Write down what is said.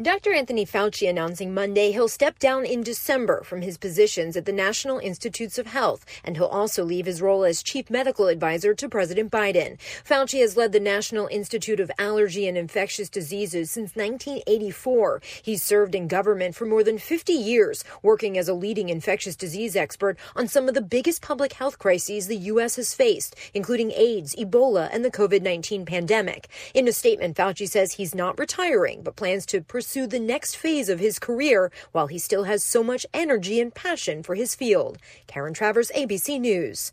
Dr. Anthony Fauci announcing Monday he'll step down in December from his positions at the National Institutes of Health, and he'll also leave his role as chief medical advisor to President Biden. Fauci has led the National Institute of Allergy and Infectious Diseases since 1984. He's served in government for more than 50 years, working as a leading infectious disease expert on some of the biggest public health crises the U.S. has faced, including AIDS, Ebola, and the COVID 19 pandemic. In a statement, Fauci says he's not retiring, but plans to pursue pursue the next phase of his career while he still has so much energy and passion for his field. Karen Travers, ABC News.